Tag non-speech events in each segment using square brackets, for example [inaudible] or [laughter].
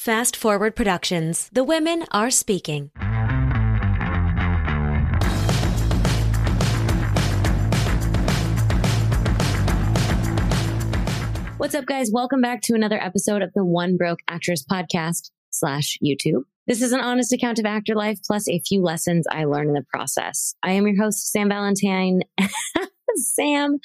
Fast Forward Productions. The women are speaking. What's up, guys? Welcome back to another episode of the One Broke Actress podcast slash YouTube. This is an honest account of actor life plus a few lessons I learned in the process. I am your host, Sam Valentine. [laughs] Sam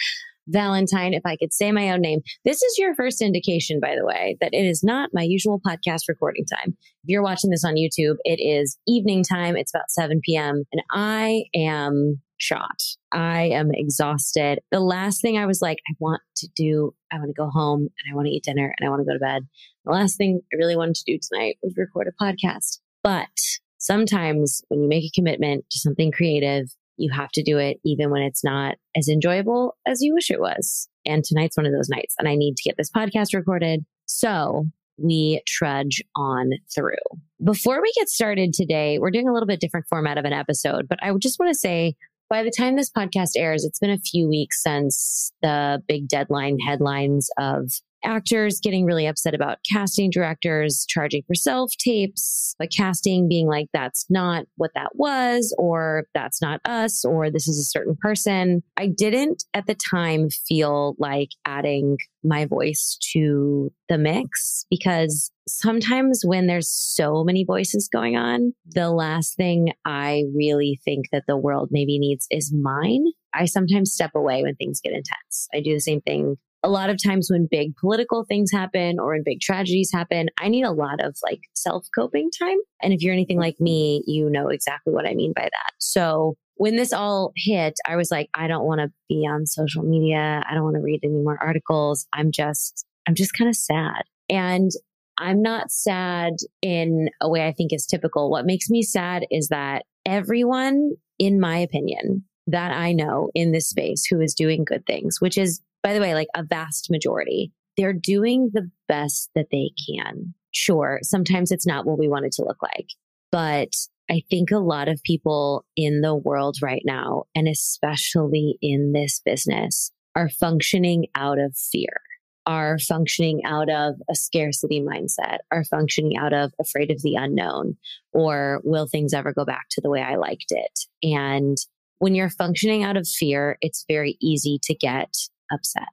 Valentine, if I could say my own name. This is your first indication, by the way, that it is not my usual podcast recording time. If you're watching this on YouTube, it is evening time. It's about 7 p.m. and I am shot. I am exhausted. The last thing I was like, I want to do, I want to go home and I want to eat dinner and I want to go to bed. The last thing I really wanted to do tonight was record a podcast. But sometimes when you make a commitment to something creative, you have to do it even when it's not as enjoyable as you wish it was. And tonight's one of those nights and I need to get this podcast recorded. So we trudge on through. Before we get started today, we're doing a little bit different format of an episode, but I just want to say by the time this podcast airs, it's been a few weeks since the big deadline headlines of actors getting really upset about casting directors charging for self tapes, but casting being like, that's not what that was, or that's not us, or this is a certain person. I didn't at the time feel like adding my voice to the mix because sometimes when there's so many voices going on, the last thing I really think that the world maybe needs is mine. I sometimes step away when things get intense. I do the same thing a lot of times when big political things happen or when big tragedies happen, I need a lot of like self coping time. And if you're anything like me, you know exactly what I mean by that. So when this all hit, I was like, I don't want to be on social media. I don't want to read any more articles. I'm just, I'm just kind of sad. And I'm not sad in a way I think is typical. What makes me sad is that everyone, in my opinion, that I know in this space who is doing good things, which is by the way, like a vast majority, they're doing the best that they can. Sure, sometimes it's not what we want it to look like, but I think a lot of people in the world right now, and especially in this business, are functioning out of fear, are functioning out of a scarcity mindset, are functioning out of afraid of the unknown, or will things ever go back to the way I liked it? And when you're functioning out of fear, it's very easy to get upset.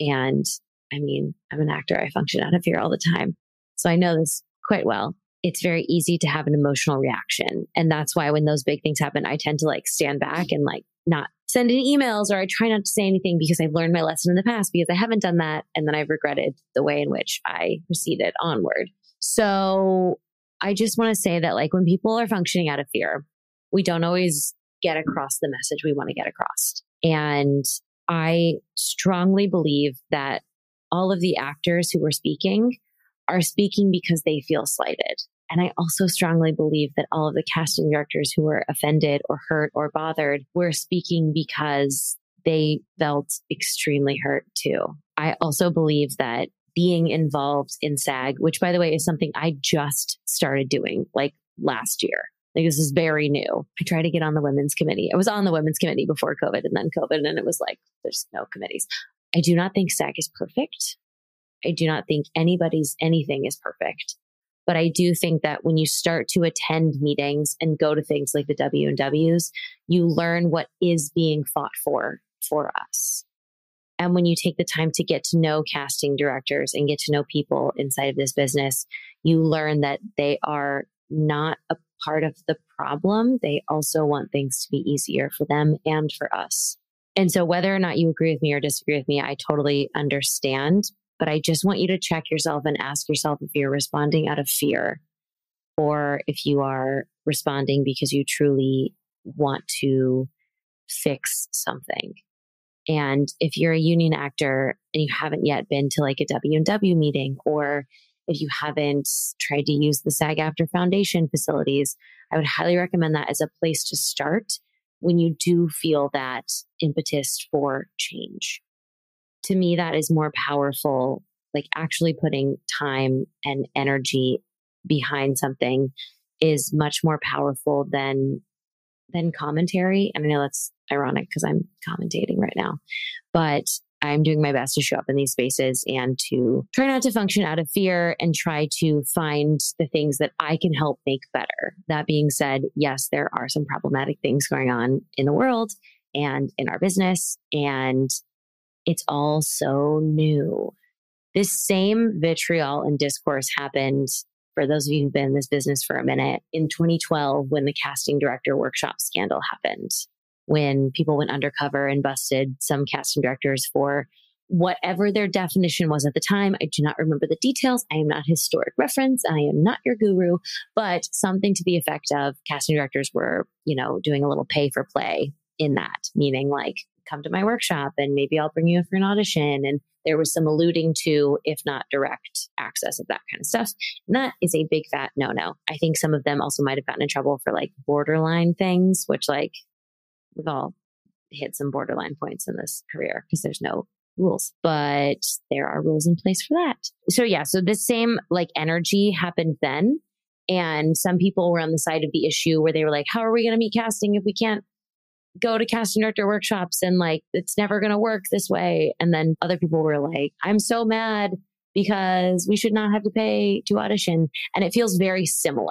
And I mean, I'm an actor. I function out of fear all the time. So I know this quite well. It's very easy to have an emotional reaction. And that's why when those big things happen, I tend to like stand back and like not send any emails or I try not to say anything because I've learned my lesson in the past because I haven't done that. And then I've regretted the way in which I proceeded onward. So I just want to say that like when people are functioning out of fear, we don't always get across the message we want to get across. And I strongly believe that all of the actors who were speaking are speaking because they feel slighted. And I also strongly believe that all of the casting directors who were offended or hurt or bothered were speaking because they felt extremely hurt too. I also believe that being involved in SAG, which by the way is something I just started doing like last year. Like this is very new. I tried to get on the women's committee. I was on the women's committee before COVID and then COVID, and it was like, there's no committees. I do not think SAG is perfect. I do not think anybody's anything is perfect. But I do think that when you start to attend meetings and go to things like the W and W's, you learn what is being fought for for us. And when you take the time to get to know casting directors and get to know people inside of this business, you learn that they are not a part of the problem. They also want things to be easier for them and for us. And so, whether or not you agree with me or disagree with me, I totally understand. But I just want you to check yourself and ask yourself if you're responding out of fear or if you are responding because you truly want to fix something. And if you're a union actor and you haven't yet been to like a W&W meeting or if you haven't tried to use the SAG AFTRA Foundation facilities, I would highly recommend that as a place to start when you do feel that impetus for change. To me, that is more powerful, like actually putting time and energy behind something is much more powerful than than commentary. And I know that's ironic because I'm commentating right now. But I'm doing my best to show up in these spaces and to try not to function out of fear and try to find the things that I can help make better. That being said, yes, there are some problematic things going on in the world and in our business, and it's all so new. This same vitriol and discourse happened for those of you who've been in this business for a minute in 2012 when the casting director workshop scandal happened when people went undercover and busted some casting directors for whatever their definition was at the time. I do not remember the details. I am not historic reference. I am not your guru, but something to the effect of casting directors were, you know, doing a little pay for play in that, meaning like, come to my workshop and maybe I'll bring you in for an audition. And there was some alluding to, if not direct access of that kind of stuff. And that is a big fat no no. I think some of them also might have gotten in trouble for like borderline things, which like we've all hit some borderline points in this career because there's no rules, but there are rules in place for that. So yeah, so this same like energy happened then. And some people were on the side of the issue where they were like, how are we going to meet casting if we can't go to casting director workshops and like it's never going to work this way? And then other people were like, I'm so mad because we should not have to pay to audition. And it feels very similar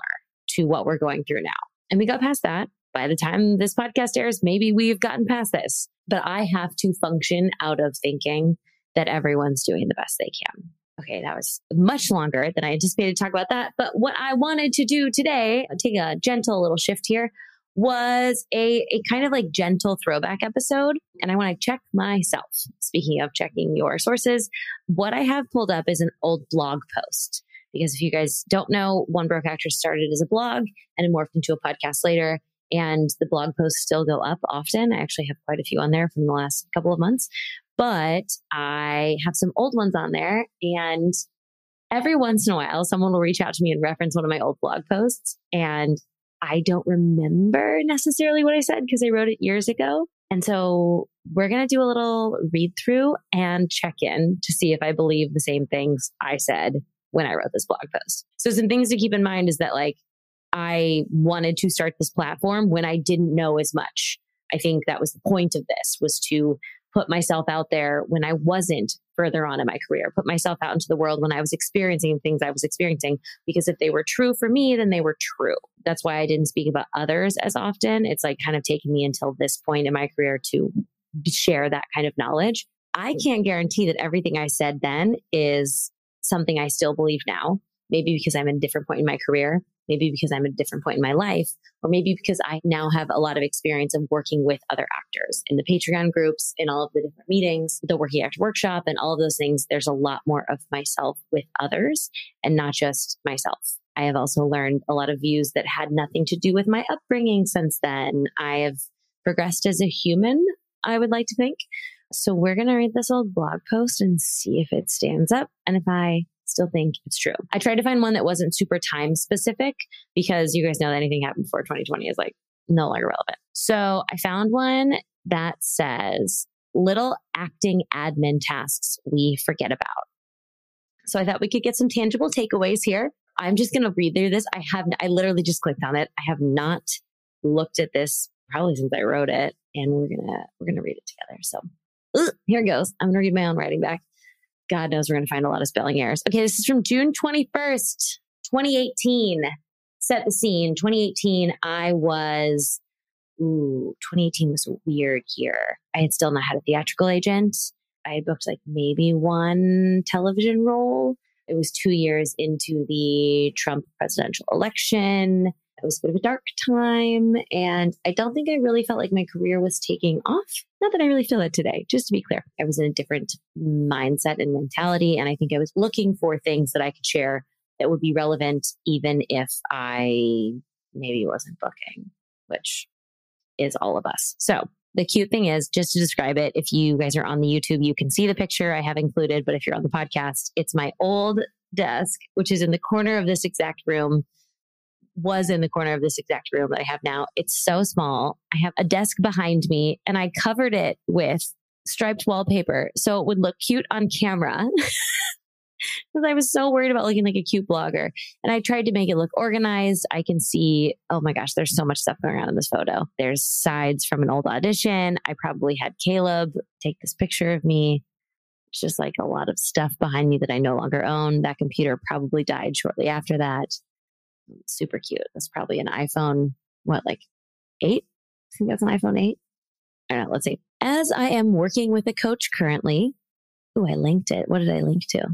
to what we're going through now. And we got past that by the time this podcast airs, maybe we've gotten past this. But I have to function out of thinking that everyone's doing the best they can. Okay, that was much longer than I anticipated to talk about that. But what I wanted to do today, take a gentle little shift here, was a, a kind of like gentle throwback episode. And I want to check myself. Speaking of checking your sources, what I have pulled up is an old blog post. Because if you guys don't know, One Broke Actress started as a blog and it morphed into a podcast later and the blog posts still go up often. I actually have quite a few on there from the last couple of months, but I have some old ones on there and every once in a while someone will reach out to me and reference one of my old blog posts and I don't remember necessarily what I said because I wrote it years ago. And so we're going to do a little read through and check in to see if I believe the same things I said when I wrote this blog post. So some things to keep in mind is that like I wanted to start this platform when I didn't know as much. I think that was the point of this was to put myself out there when I wasn't further on in my career, put myself out into the world when I was experiencing things I was experiencing. Because if they were true for me, then they were true. That's why I didn't speak about others as often. It's like kind of taking me until this point in my career to share that kind of knowledge. I can't guarantee that everything I said then is something I still believe now. Maybe because I'm at a different point in my career maybe because I'm at a different point in my life, or maybe because I now have a lot of experience of working with other actors in the Patreon groups, in all of the different meetings, the Working Actor Workshop, and all of those things. There's a lot more of myself with others and not just myself. I have also learned a lot of views that had nothing to do with my upbringing since then. I have progressed as a human, I would like to think. So we're going to read this old blog post and see if it stands up and if I still think it's true. I tried to find one that wasn't super time specific because you guys know that anything happened before 2020 is like no longer relevant. So I found one that says little acting admin tasks we forget about. So I thought we could get some tangible takeaways here. I'm just going to read through this. I have, I literally just clicked on it. I have not looked at this probably since I wrote it and we're going to, we're going to read it together. So here it goes. I'm going to read my own writing back. God knows we're going to find a lot of spelling errors. Okay, this is from June 21st, 2018. Set the scene. 2018, I was, ooh, 2018 was a weird year. I had still not had a theatrical agent. I had booked like maybe one television role. It was two years into the Trump presidential election. It was a bit of a dark time. And I don't think I really felt like my career was taking off. Not that I really feel it today, just to be clear. I was in a different mindset and mentality. And I think I was looking for things that I could share that would be relevant, even if I maybe wasn't booking, which is all of us. So the cute thing is just to describe it, if you guys are on the YouTube, you can see the picture I have included. But if you're on the podcast, it's my old desk, which is in the corner of this exact room was in the corner of this exact room that I have now. It's so small. I have a desk behind me and I covered it with striped wallpaper so it would look cute on camera. [laughs] Because I was so worried about looking like a cute blogger. And I tried to make it look organized. I can see, oh my gosh, there's so much stuff going on in this photo. There's sides from an old audition. I probably had Caleb take this picture of me It's just like a lot of stuff behind me that I no longer own. That computer probably died shortly after that. Super cute. That's probably an iPhone, what, like eight? I think that's an iPhone 8. I don't know. Let's see. As I am working with a coach currently, oh, I linked it. What did I link to?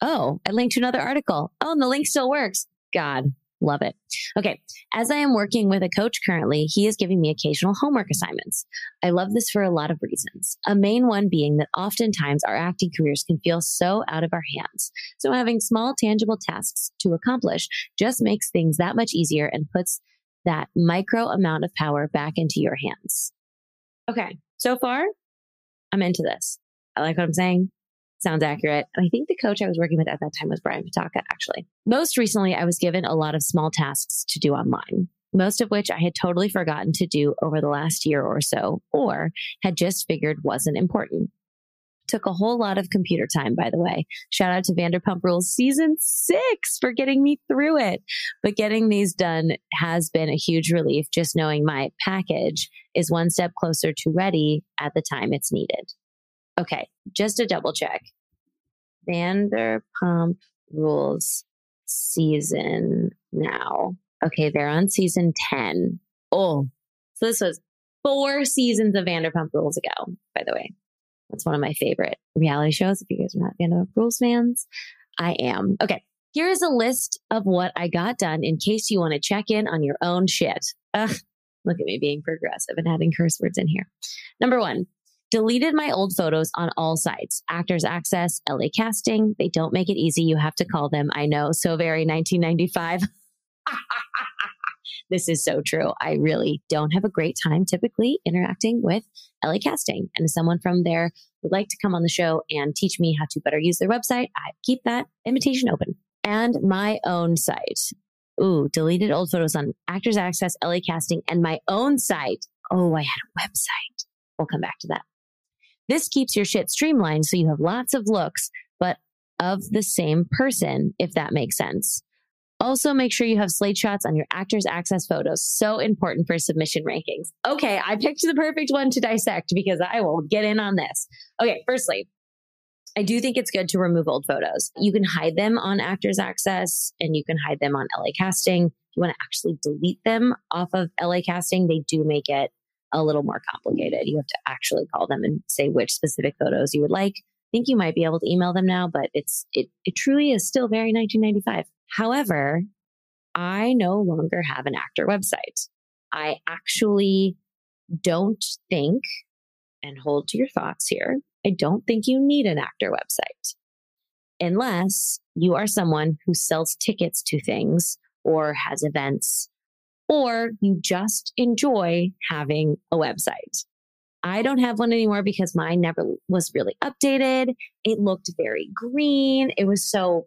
Oh, I linked to another article. Oh, and the link still works. God, Love it. Okay. As I am working with a coach currently, he is giving me occasional homework assignments. I love this for a lot of reasons. A main one being that oftentimes our acting careers can feel so out of our hands. So having small, tangible tasks to accomplish just makes things that much easier and puts that micro amount of power back into your hands. Okay. So far, I'm into this. I like what I'm saying sounds accurate. I think the coach I was working with at that time was Brian Patacca, actually. Most recently, I was given a lot of small tasks to do online, most of which I had totally forgotten to do over the last year or so, or had just figured wasn't important. Took a whole lot of computer time, by the way. Shout out to Vanderpump Rules season six for getting me through it. But getting these done has been a huge relief, just knowing my package is one step closer to ready at the time it's needed. Okay, just a double check. Vanderpump Rules season now. Okay, they're on season 10. Oh, so this was four seasons of Vanderpump Rules ago, by the way. That's one of my favorite reality shows. If you guys are not Vanderpump Rules fans, I am. Okay, here's a list of what I got done in case you want to check in on your own shit. Ugh, look at me being progressive and adding curse words in here. Number one, Deleted my old photos on all sites. Actors Access, LA Casting. They don't make it easy. You have to call them. I know. So very 1995. [laughs] this is so true. I really don't have a great time typically interacting with LA Casting. And as someone from there would like to come on the show and teach me how to better use their website, I keep that invitation open. And my own site. Ooh, deleted old photos on Actors Access, LA Casting, and my own site. Oh, I had a website. We'll come back to that. This keeps your shit streamlined so you have lots of looks, but of the same person, if that makes sense. Also, make sure you have slate shots on your actors access photos. So important for submission rankings. Okay, I picked the perfect one to dissect because I will get in on this. Okay, firstly, I do think it's good to remove old photos. You can hide them on Actors Access and you can hide them on LA Casting. If you want to actually delete them off of LA Casting, they do make it a little more complicated. You have to actually call them and say which specific photos you would like. I think you might be able to email them now, but it's it it truly is still very 1995. However, I no longer have an actor website. I actually don't think, and hold to your thoughts here, I don't think you need an actor website unless you are someone who sells tickets to things or has events or you just enjoy having a website. I don't have one anymore because mine never was really updated. It looked very green. It was so,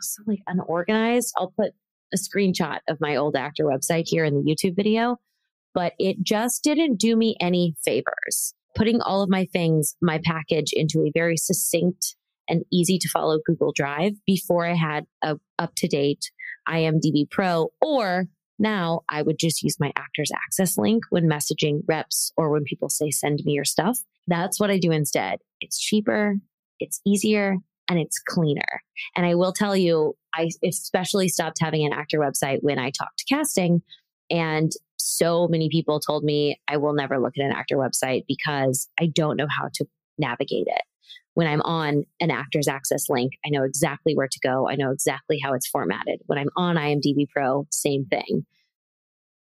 so like unorganized. I'll put a screenshot of my old actor website here in the YouTube video, but it just didn't do me any favors. Putting all of my things, my package into a very succinct and easy to follow Google Drive before I had a up to date IMDb Pro or now I would just use my actors access link when messaging reps or when people say send me your stuff. That's what I do instead. It's cheaper, it's easier, and it's cleaner. And I will tell you, I especially stopped having an actor website when I talked to casting. And so many people told me I will never look at an actor website because I don't know how to navigate it when I'm on an actor's access link, I know exactly where to go. I know exactly how it's formatted. When I'm on IMDb Pro, same thing.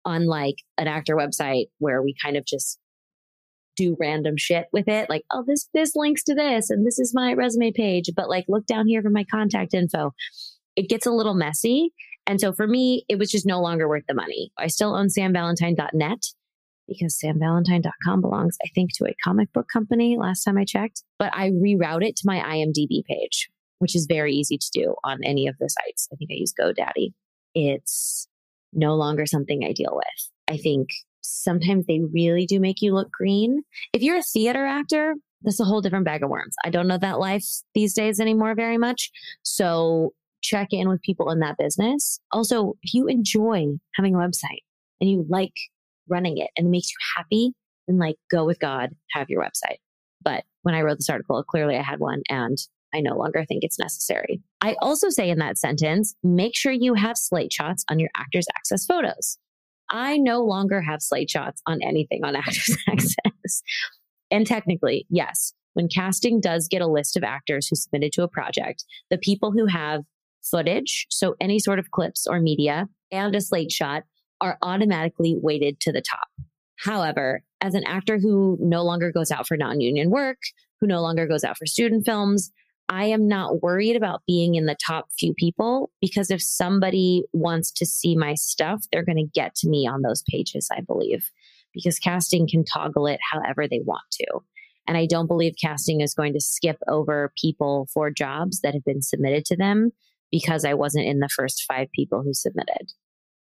Unlike an actor website where we kind of just do random shit with it, like, oh, this this links to this and this is my resume page, but like look down here for my contact info. It gets a little messy. And so for me, it was just no longer worth the money. I still own samvalentine.net because samvalentine.com belongs, I think, to a comic book company last time I checked. But I reroute it to my IMDb page, which is very easy to do on any of the sites. I think I use GoDaddy. It's no longer something I deal with. I think sometimes they really do make you look green. If you're a theater actor, that's a whole different bag of worms. I don't know that life these days anymore very much. So check in with people in that business. Also, if you enjoy having a website and you like running it and it makes you happy, then like go with God, have your website. But when I wrote this article, clearly I had one and I no longer think it's necessary. I also say in that sentence, make sure you have slate shots on your Actors Access photos. I no longer have slate shots on anything on [laughs] Actors Access. And technically, yes, when casting does get a list of actors who submitted to a project, the people who have footage, so any sort of clips or media, and a slate shot are automatically weighted to the top. However, as an actor who no longer goes out for non union work, who no longer goes out for student films, I am not worried about being in the top few people because if somebody wants to see my stuff, they're going to get to me on those pages, I believe, because casting can toggle it however they want to. And I don't believe casting is going to skip over people for jobs that have been submitted to them because I wasn't in the first five people who submitted.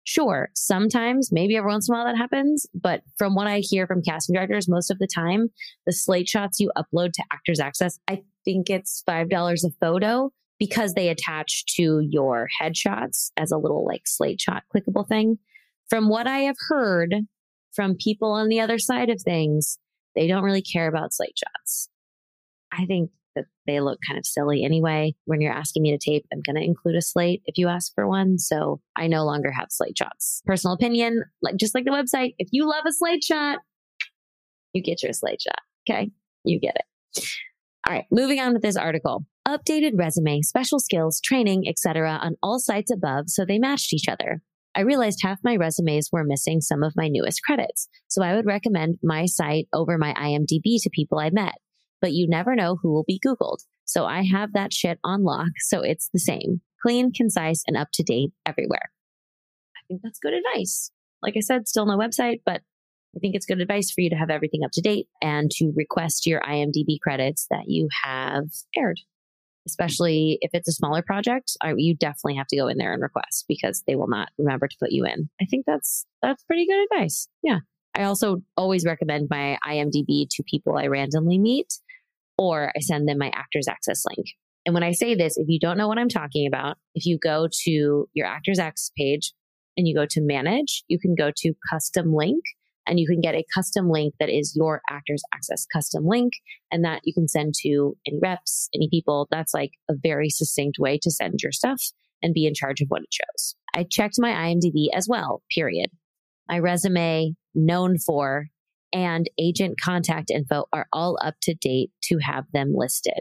Sure, sometimes, maybe every once in a while that happens, but from what I hear from casting directors, most of the time, the slate shots you upload to Actors Access, I think it's $5 a photo because they attach to your headshots as a little like slate shot clickable thing. From what I have heard from people on the other side of things, they don't really care about slate shots. I think that they look kind of silly anyway. When you're asking me to tape, I'm going to include a slate if you ask for one. So I no longer have slate shots. Personal opinion, like just like the website, if you love a slate shot, you get your slate shot. Okay. You get it. All right. Moving on with this article. Updated resume, special skills, training, etc. on all sites above so they matched each other. I realized half my resumes were missing some of my newest credits. So I would recommend my site over my IMDb to people I met but you never know who will be Googled. So I have that shit on lock. So it's the same clean, concise, and up to date everywhere. I think that's good advice. Like I said, still no website, but I think it's good advice for you to have everything up to date and to request your IMDb credits that you have aired. Especially if it's a smaller project, you definitely have to go in there and request because they will not remember to put you in. I think that's that's pretty good advice. Yeah. I also always recommend my IMDb to people I randomly meet or I send them my Actors Access link. And when I say this, if you don't know what I'm talking about, if you go to your Actors Access page and you go to manage, you can go to custom link and you can get a custom link that is your Actors Access custom link and that you can send to any reps, any people. That's like a very succinct way to send your stuff and be in charge of what it shows. I checked my IMDb as well, period. My resume, known for and agent contact info are all up to date to have them listed.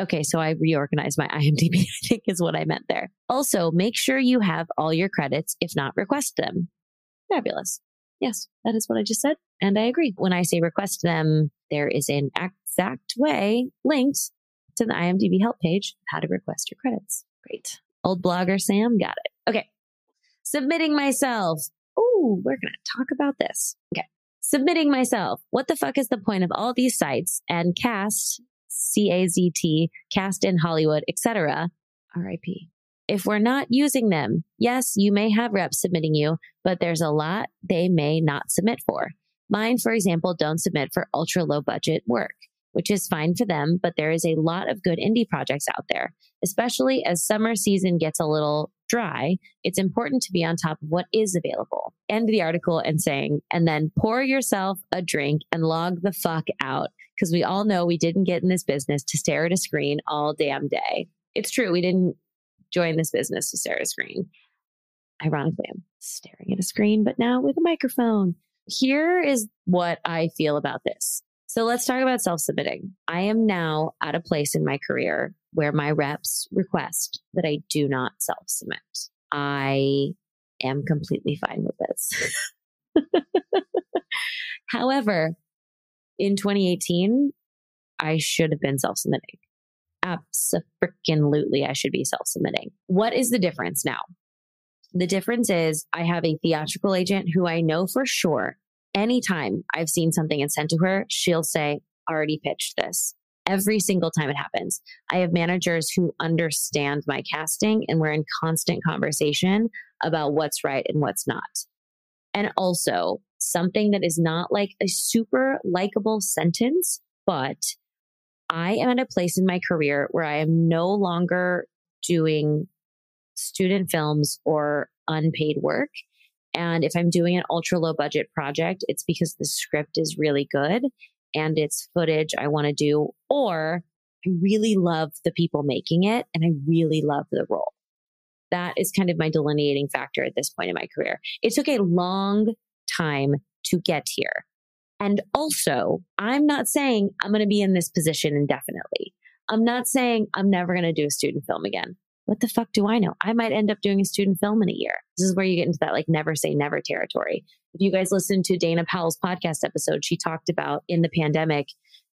Okay, so I reorganized my [laughs] IMDb, I think is what I meant there. Also, make sure you have all your credits, if not, request them. Fabulous. Yes, that is what I just said. And I agree. When I say request them, there is an exact way linked to the IMDb help page how to request your credits. Great. Old blogger Sam got it. Okay. Submitting myself. Oh, we're going to talk about this. Okay submitting myself. What the fuck is the point of all these sites and CAZT, C A Z T, cast in Hollywood, etc. RIP. If we're not using them, yes, you may have reps submitting you, but there's a lot they may not submit for. Mine, for example, don't submit for ultra low budget work, which is fine for them, but there is a lot of good indie projects out there, especially as summer season gets a little dry, it's important to be on top of what is available. End the article and saying, and then pour yourself a drink and log the fuck out. Because we all know we didn't get in this business to stare at a screen all damn day. It's true. We didn't join this business to stare at a screen. Ironically, I'm staring at a screen, but now with a microphone. Here is what I feel about this. So let's talk about self submitting. I am now at a place in my career where my reps request that I do not self submit. I am completely fine with this. [laughs] However, in 2018, I should have been self submitting. Absolutely, I should be self submitting. What is the difference now? The difference is I have a theatrical agent who I know for sure anytime I've seen something and sent to her, she'll say, already pitched this every single time it happens. I have managers who understand my casting and we're in constant conversation about what's right and what's not. And also, something that is not like a super likable sentence, but I am at a place in my career where I am no longer doing student films or unpaid work. And if I'm doing an ultra low budget project, it's because the script is really good and it's footage I want to do, or I really love the people making it and I really love the role. That is kind of my delineating factor at this point in my career. It took a long time to get here. And also, I'm not saying I'm going to be in this position indefinitely. I'm not saying I'm never going to do a student film again. What the fuck do I know? I might end up doing a student film in a year. This is where you get into that like never say never territory. If you guys listen to Dana Powell's podcast episode, she talked about in the pandemic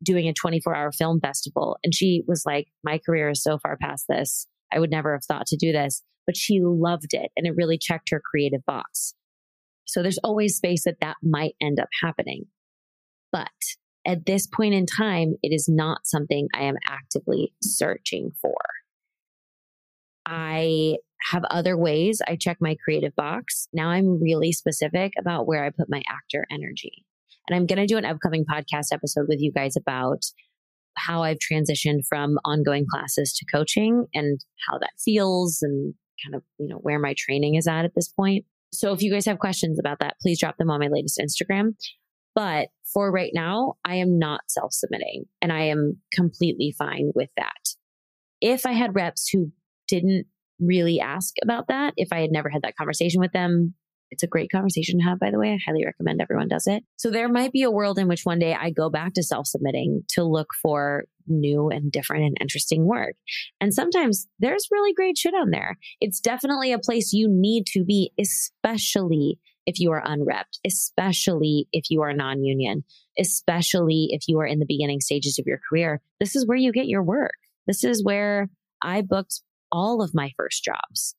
doing a 24 hour film festival. And she was like, my career is so far past this. I would never have thought to do this, but she loved it and it really checked her creative box. So there's always space that that might end up happening. But at this point in time, it is not something I am actively searching for. I have other ways I check my creative box. Now I'm really specific about where I put my actor energy. And I'm going to do an upcoming podcast episode with you guys about how I've transitioned from ongoing classes to coaching and how that feels and kind of, you know, where my training is at at this point. So if you guys have questions about that, please drop them on my latest Instagram. But for right now, I am not self submitting and I am completely fine with that. If I had reps who didn't really ask about that, if I had never had that conversation with them, it's a great conversation to have, by the way. I highly recommend everyone does it. So there might be a world in which one day I go back to self submitting to look for new and different and interesting work. And sometimes there's really great shit on there. It's definitely a place you need to be, especially if you are unrepped, especially if you are non union, especially if you are in the beginning stages of your career. This is where you get your work. This is where I booked all of my first jobs.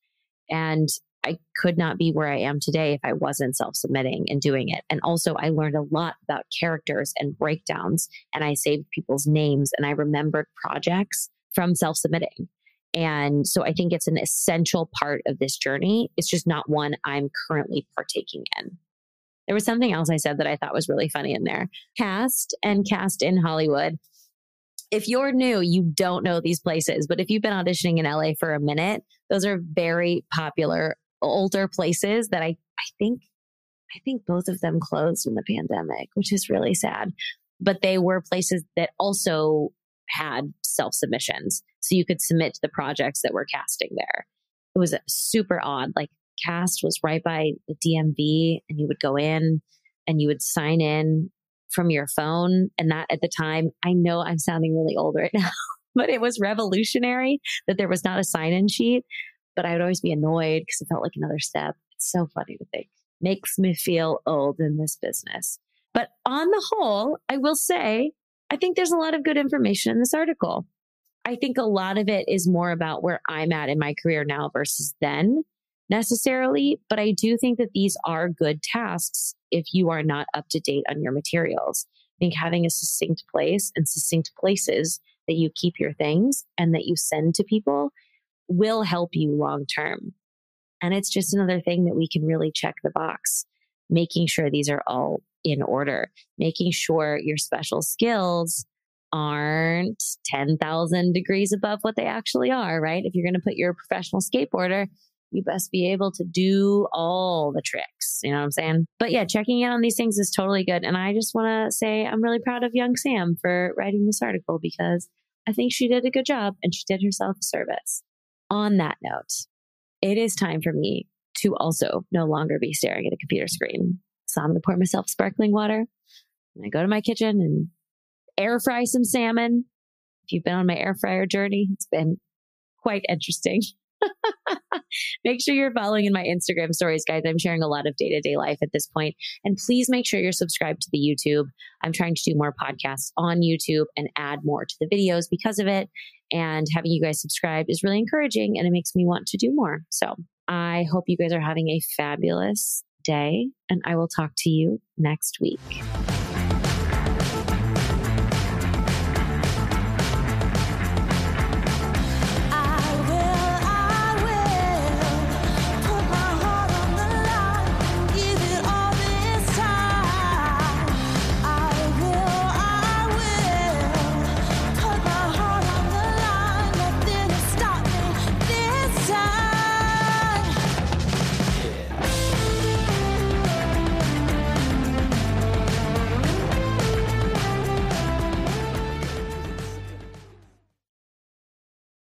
And I could not be where I am today if I wasn't self submitting and doing it. And also, I learned a lot about characters and breakdowns, and I saved people's names and I remembered projects from self submitting. And so I think it's an essential part of this journey. It's just not one I'm currently partaking in. There was something else I said that I thought was really funny in there. CAZT and cast in Hollywood. If you're new, you don't know these places, but if you've been auditioning in LA for a minute, those are very popular older places that I, I think, I think both of them closed in the pandemic, which is really sad. But they were places that also had self submissions. So you could submit to the projects that were casting there. It was super odd. Like CAZT was right by the DMV and you would go in and you would sign in from your phone. And that at the time, I know I'm sounding really old right [laughs] now, but it was revolutionary that there was not a sign in sheet. But I would always be annoyed because it felt like another step. It's so funny to think. Makes me feel old in this business. But on the whole, I will say I think there's a lot of good information in this article. I think a lot of it is more about where I'm at in my career now versus then necessarily, but I do think that these are good tasks if you are not up to date on your materials. I think having a succinct place and succinct places that you keep your things and that you send to people will help you long term. And it's just another thing that we can really check the box, making sure these are all in order, making sure your special skills aren't 10,000 degrees above what they actually are, right? If you're going to put your professional skateboarder, you best be able to do all the tricks. You know what I'm saying? But yeah, checking in on these things is totally good. And I just want to say I'm really proud of young Sam for writing this article because I think she did a good job and she did herself a service. On that note, it is time for me to also no longer be staring at a computer screen. So I'm going to pour myself sparkling water and I go to my kitchen and air fry some salmon. If you've been on my air fryer journey, it's been quite interesting. [laughs] [laughs] make sure you're following in my Instagram stories, guys. I'm sharing a lot of day to day life at this point. And please make sure you're subscribed to the YouTube. I'm trying to do more podcasts on YouTube and add more to the videos because of it. And having you guys subscribe is really encouraging and it makes me want to do more. So I hope you guys are having a fabulous day, and I will talk to you next week.